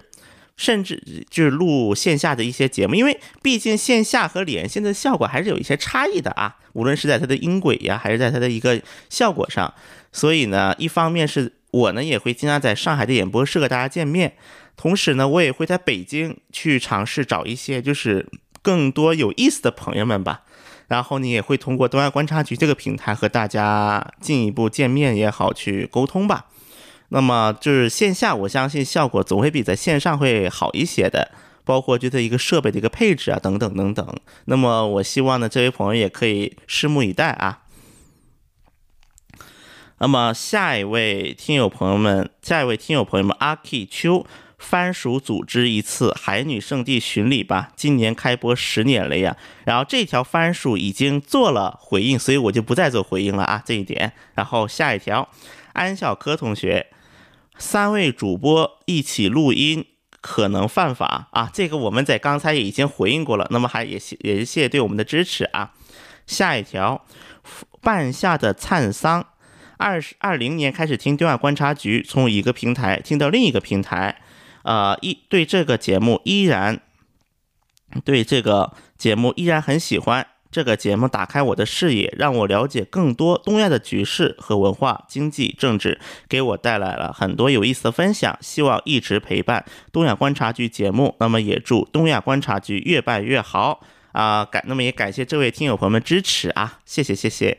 甚至就是录线下的一些节目，因为毕竟线下和连线的效果还是有一些差异的啊，无论是在它的音轨呀，还是在它的一个效果上。所以呢，一方面是我呢也会经常在上海的演播室和大家见面，同时呢，我也会在北京去尝试找一些就是更多有意思的朋友们吧。然后你也会通过东亚观察局这个平台和大家进一步见面也好，去沟通吧。那么就是线下，我相信效果总会比在线上会好一些的，包括就这一个设备的一个配置啊，等等等等。那么我希望呢，这位朋友也可以拭目以待啊。那么下一位听友朋友们，下一位听友朋友们，阿 K 秋。番薯组织一次海女圣地巡礼吧，今年开播十年了呀。然后这条番薯已经做了回应，所以我就不再做回应了啊，这一点。然后下一条，安小柯同学，三位主播一起录音可能犯法啊，这个我们在刚才也已经回应过了。那么还也谢也谢谢对我们的支持啊。下一条，半夏的灿桑，二十二零年开始听对外观察局，从一个平台听到另一个平台。呃，一对这个节目依然对这个节目依然很喜欢。这个节目打开我的视野，让我了解更多东亚的局势和文化、经济、政治，给我带来了很多有意思的分享。希望一直陪伴东亚观察局节目。那么也祝东亚观察局越办越好啊！感那么也感谢这位听友朋友们支持啊，谢谢谢谢。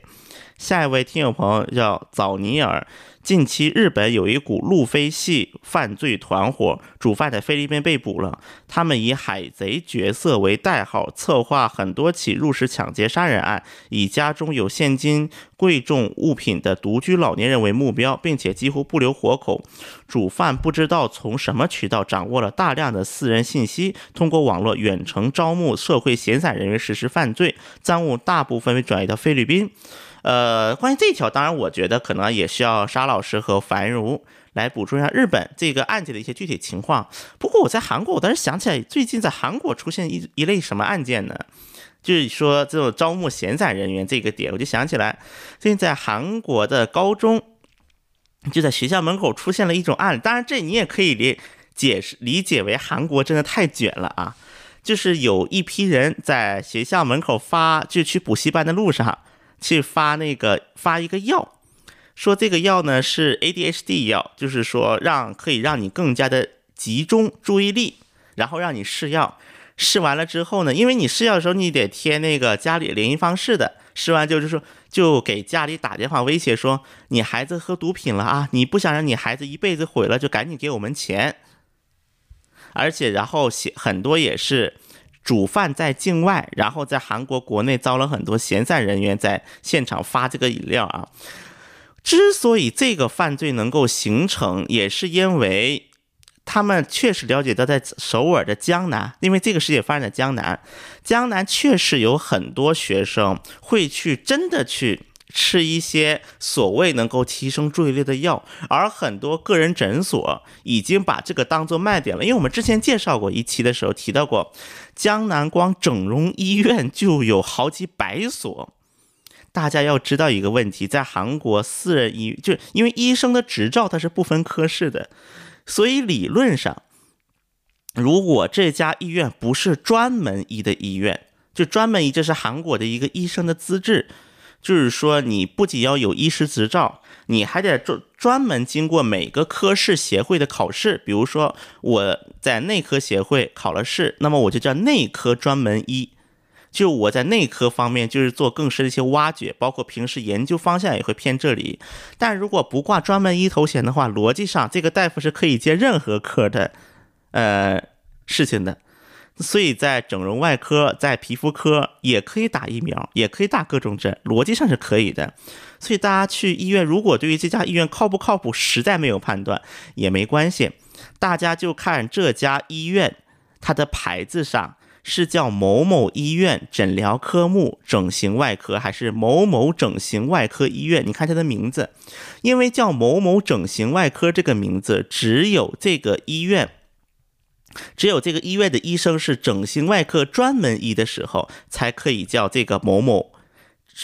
下一位听友朋友叫早尼尔。近期，日本有一股路飞系犯罪团伙，主犯在菲律宾被捕了。他们以海贼角色为代号，策划很多起入室抢劫杀人案，以家中有现金、贵重物品的独居老年人为目标，并且几乎不留活口。主犯不知道从什么渠道掌握了大量的私人信息，通过网络远程招募社会闲散人员实施犯罪，赃物大部分被转移到菲律宾。呃，关于这一条，当然我觉得可能也需要沙老师和樊如来补充一下日本这个案件的一些具体情况。不过我在韩国，我倒是想起来，最近在韩国出现一一类什么案件呢？就是说这种招募闲散人员这个点，我就想起来，最近在韩国的高中，就在学校门口出现了一种案。当然，这你也可以理解释理解为韩国真的太卷了啊！就是有一批人在学校门口发，就去补习班的路上。去发那个发一个药，说这个药呢是 ADHD 药，就是说让可以让你更加的集中注意力，然后让你试药。试完了之后呢，因为你试药的时候你得填那个家里联系方式的，试完就是说就给家里打电话威胁说你孩子喝毒品了啊，你不想让你孩子一辈子毁了，就赶紧给我们钱。而且然后写很多也是。主犯在境外，然后在韩国国内招了很多闲散人员在现场发这个饮料啊。之所以这个犯罪能够形成，也是因为他们确实了解到，在首尔的江南，因为这个事界发生在江南，江南确实有很多学生会去真的去吃一些所谓能够提升注意力的药，而很多个人诊所已经把这个当做卖点了。因为我们之前介绍过一期的时候提到过，江南光整容医院就有好几百所。大家要知道一个问题，在韩国私人医就是因为医生的执照它是不分科室的。所以理论上，如果这家医院不是专门医的医院，就专门医，这是韩国的一个医生的资质，就是说你不仅要有医师执照，你还得专专门经过每个科室协会的考试。比如说我在内科协会考了试，那么我就叫内科专门医。就我在内科方面，就是做更深的一些挖掘，包括平时研究方向也会偏这里。但如果不挂专门医头衔的话，逻辑上这个大夫是可以接任何科的，呃，事情的。所以在整容外科、在皮肤科也可以打疫苗，也可以打各种针，逻辑上是可以的。所以大家去医院，如果对于这家医院靠不靠谱，实在没有判断也没关系，大家就看这家医院它的牌子上。是叫某某医院诊疗科目整形外科，还是某某整形外科医院？你看它的名字，因为叫某某整形外科这个名字，只有这个医院，只有这个医院的医生是整形外科专门医的时候，才可以叫这个某某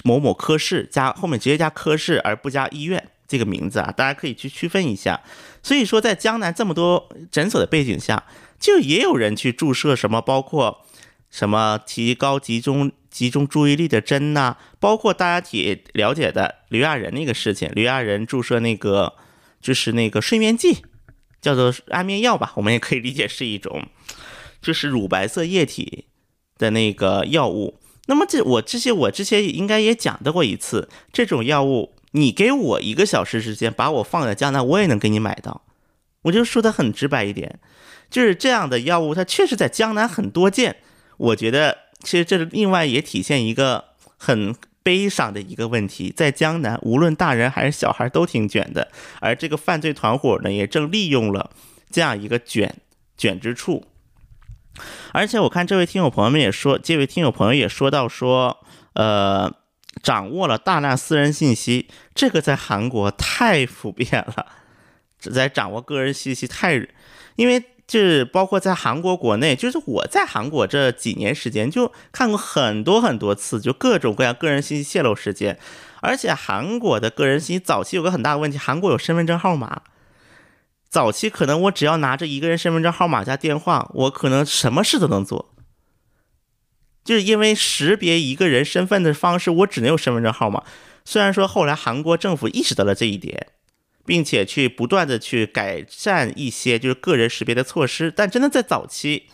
某某科室加后面直接加科室，而不加医院这个名字啊。大家可以去区分一下。所以说，在江南这么多诊所的背景下，就也有人去注射什么，包括。什么提高集中集中注意力的针呐？包括大家也了解的刘亚仁那个事情，刘亚仁注射那个就是那个睡眠剂，叫做安眠药吧，我们也可以理解是一种，就是乳白色液体的那个药物。那么这我这些我之前应该也讲到过一次，这种药物你给我一个小时时间，把我放在江南，我也能给你买到。我就说的很直白一点，就是这样的药物，它确实在江南很多见。我觉得，其实这另外也体现一个很悲伤的一个问题，在江南，无论大人还是小孩都挺卷的，而这个犯罪团伙呢，也正利用了这样一个卷卷之处。而且我看这位听友朋友们也说，这位听友朋友也说到说，呃，掌握了大量私人信息，这个在韩国太普遍了，在掌握个人信息太，因为。就是包括在韩国国内，就是我在韩国这几年时间就看过很多很多次，就各种各样个人信息泄露事件。而且韩国的个人信息早期有个很大的问题，韩国有身份证号码，早期可能我只要拿着一个人身份证号码加电话，我可能什么事都能做。就是因为识别一个人身份的方式，我只能有身份证号码。虽然说后来韩国政府意识到了这一点。并且去不断的去改善一些就是个人识别的措施，但真的在早期，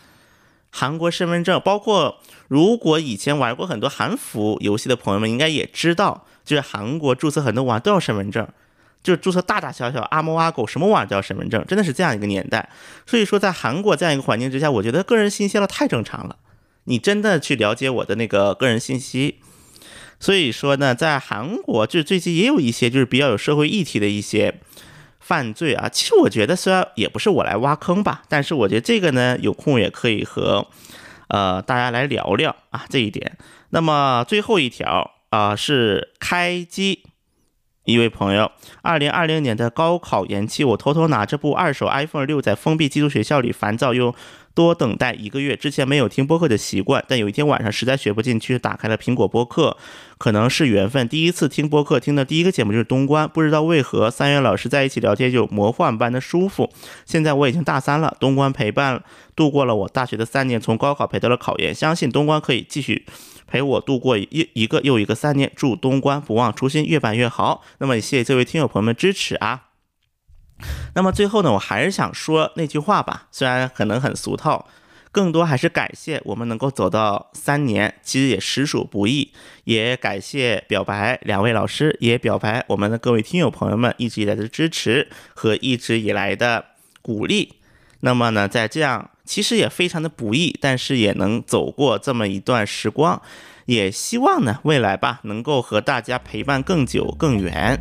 韩国身份证，包括如果以前玩过很多韩服游戏的朋友们，应该也知道，就是韩国注册很多网都要身份证，就是注册大大小小阿猫阿狗什么网都要身份证，真的是这样一个年代。所以说，在韩国这样一个环境之下，我觉得个人信息了太正常了。你真的去了解我的那个个人信息。所以说呢，在韩国就最近也有一些就是比较有社会议题的一些犯罪啊。其实我觉得虽然也不是我来挖坑吧，但是我觉得这个呢有空也可以和呃大家来聊聊啊这一点。那么最后一条啊是开机一位朋友，二零二零年的高考延期，我偷偷拿着部二手 iPhone 六在封闭寄宿学校里烦躁又。多等待一个月，之前没有听播客的习惯，但有一天晚上实在学不进去，打开了苹果播客，可能是缘分。第一次听播客，听的第一个节目就是东关，不知道为何三月老师在一起聊天就魔幻般的舒服。现在我已经大三了，东关陪伴度过了我大学的三年，从高考陪到了考研，相信东关可以继续陪我度过一一个又一个三年。祝东关不忘初心，越办越好。那么也谢谢这位听友朋友们支持啊。那么最后呢，我还是想说那句话吧，虽然可能很俗套，更多还是感谢我们能够走到三年，其实也实属不易，也感谢表白两位老师，也表白我们的各位听友朋友们一直以来的支持和一直以来的鼓励。那么呢，在这样其实也非常的不易，但是也能走过这么一段时光，也希望呢未来吧能够和大家陪伴更久更远。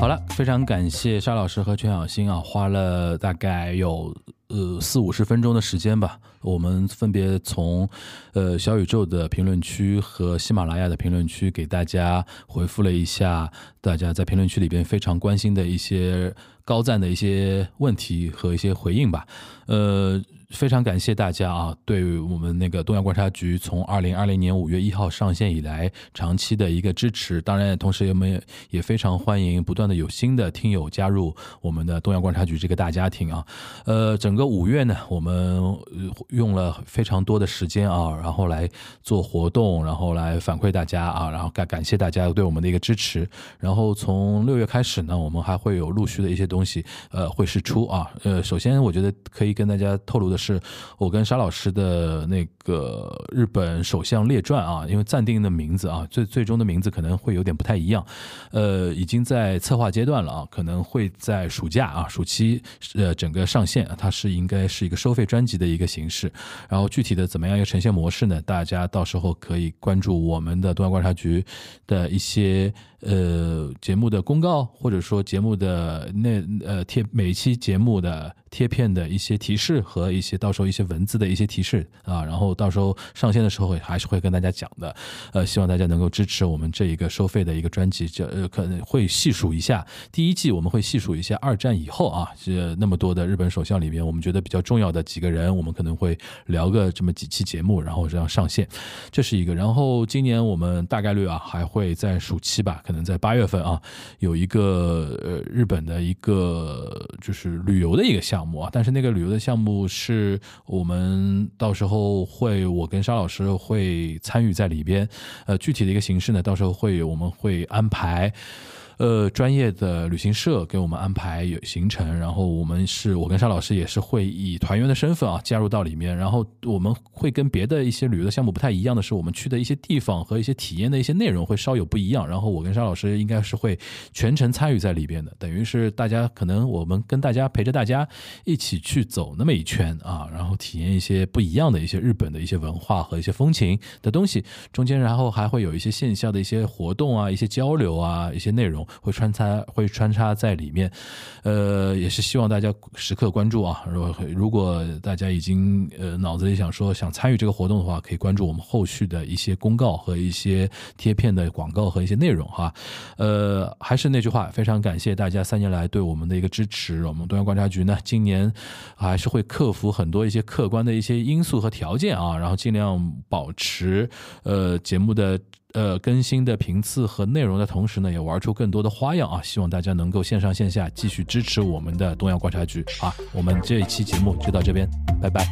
好了，非常感谢沙老师和全小新啊，花了大概有呃四五十分钟的时间吧，我们分别从呃小宇宙的评论区和喜马拉雅的评论区给大家回复了一下大家在评论区里边非常关心的一些高赞的一些问题和一些回应吧，呃。非常感谢大家啊，对我们那个东亚观察局从二零二零年五月一号上线以来长期的一个支持。当然，同时我们也非常欢迎不断的有新的听友加入我们的东亚观察局这个大家庭啊。呃，整个五月呢，我们用了非常多的时间啊，然后来做活动，然后来反馈大家啊，然后感感谢大家对我们的一个支持。然后从六月开始呢，我们还会有陆续的一些东东西呃会释出啊。呃，首先我觉得可以跟大家透露的。是我跟沙老师的那个日本首相列传啊，因为暂定的名字啊，最最终的名字可能会有点不太一样，呃，已经在策划阶段了啊，可能会在暑假啊，暑期呃整个上线，它是应该是一个收费专辑的一个形式，然后具体的怎么样一个呈现模式呢？大家到时候可以关注我们的东亚观察局的一些。呃，节目的公告，或者说节目的那呃贴每期节目的贴片的一些提示和一些到时候一些文字的一些提示啊，然后到时候上线的时候还是会跟大家讲的。呃，希望大家能够支持我们这一个收费的一个专辑，就呃可能会细数一下第一季，我们会细数一下二战以后啊，这那么多的日本首相里面，我们觉得比较重要的几个人，我们可能会聊个这么几期节目，然后这样上线，这是一个。然后今年我们大概率啊还会在暑期吧。可能在八月份啊，有一个呃日本的一个呃就是旅游的一个项目啊，但是那个旅游的项目是我们到时候会我跟沙老师会参与在里边，呃，具体的一个形式呢，到时候会我们会安排。呃，专业的旅行社给我们安排有行程，然后我们是我跟沙老师也是会以团员的身份啊加入到里面，然后我们会跟别的一些旅游的项目不太一样的是，我们去的一些地方和一些体验的一些内容会稍有不一样，然后我跟沙老师应该是会全程参与在里边的，等于是大家可能我们跟大家陪着大家一起去走那么一圈啊，然后体验一些不一样的一些日本的一些文化和一些风情的东西，中间然后还会有一些线下的一些活动啊，一些交流啊，一些内容。会穿插会穿插在里面，呃，也是希望大家时刻关注啊。如果如果大家已经呃脑子里想说想参与这个活动的话，可以关注我们后续的一些公告和一些贴片的广告和一些内容哈。呃，还是那句话，非常感谢大家三年来对我们的一个支持。我们东阳观察局呢，今年还是会克服很多一些客观的一些因素和条件啊，然后尽量保持呃节目的。呃，更新的频次和内容的同时呢，也玩出更多的花样啊！希望大家能够线上线下继续支持我们的东亚观察局啊！我们这一期节目就到这边，拜拜。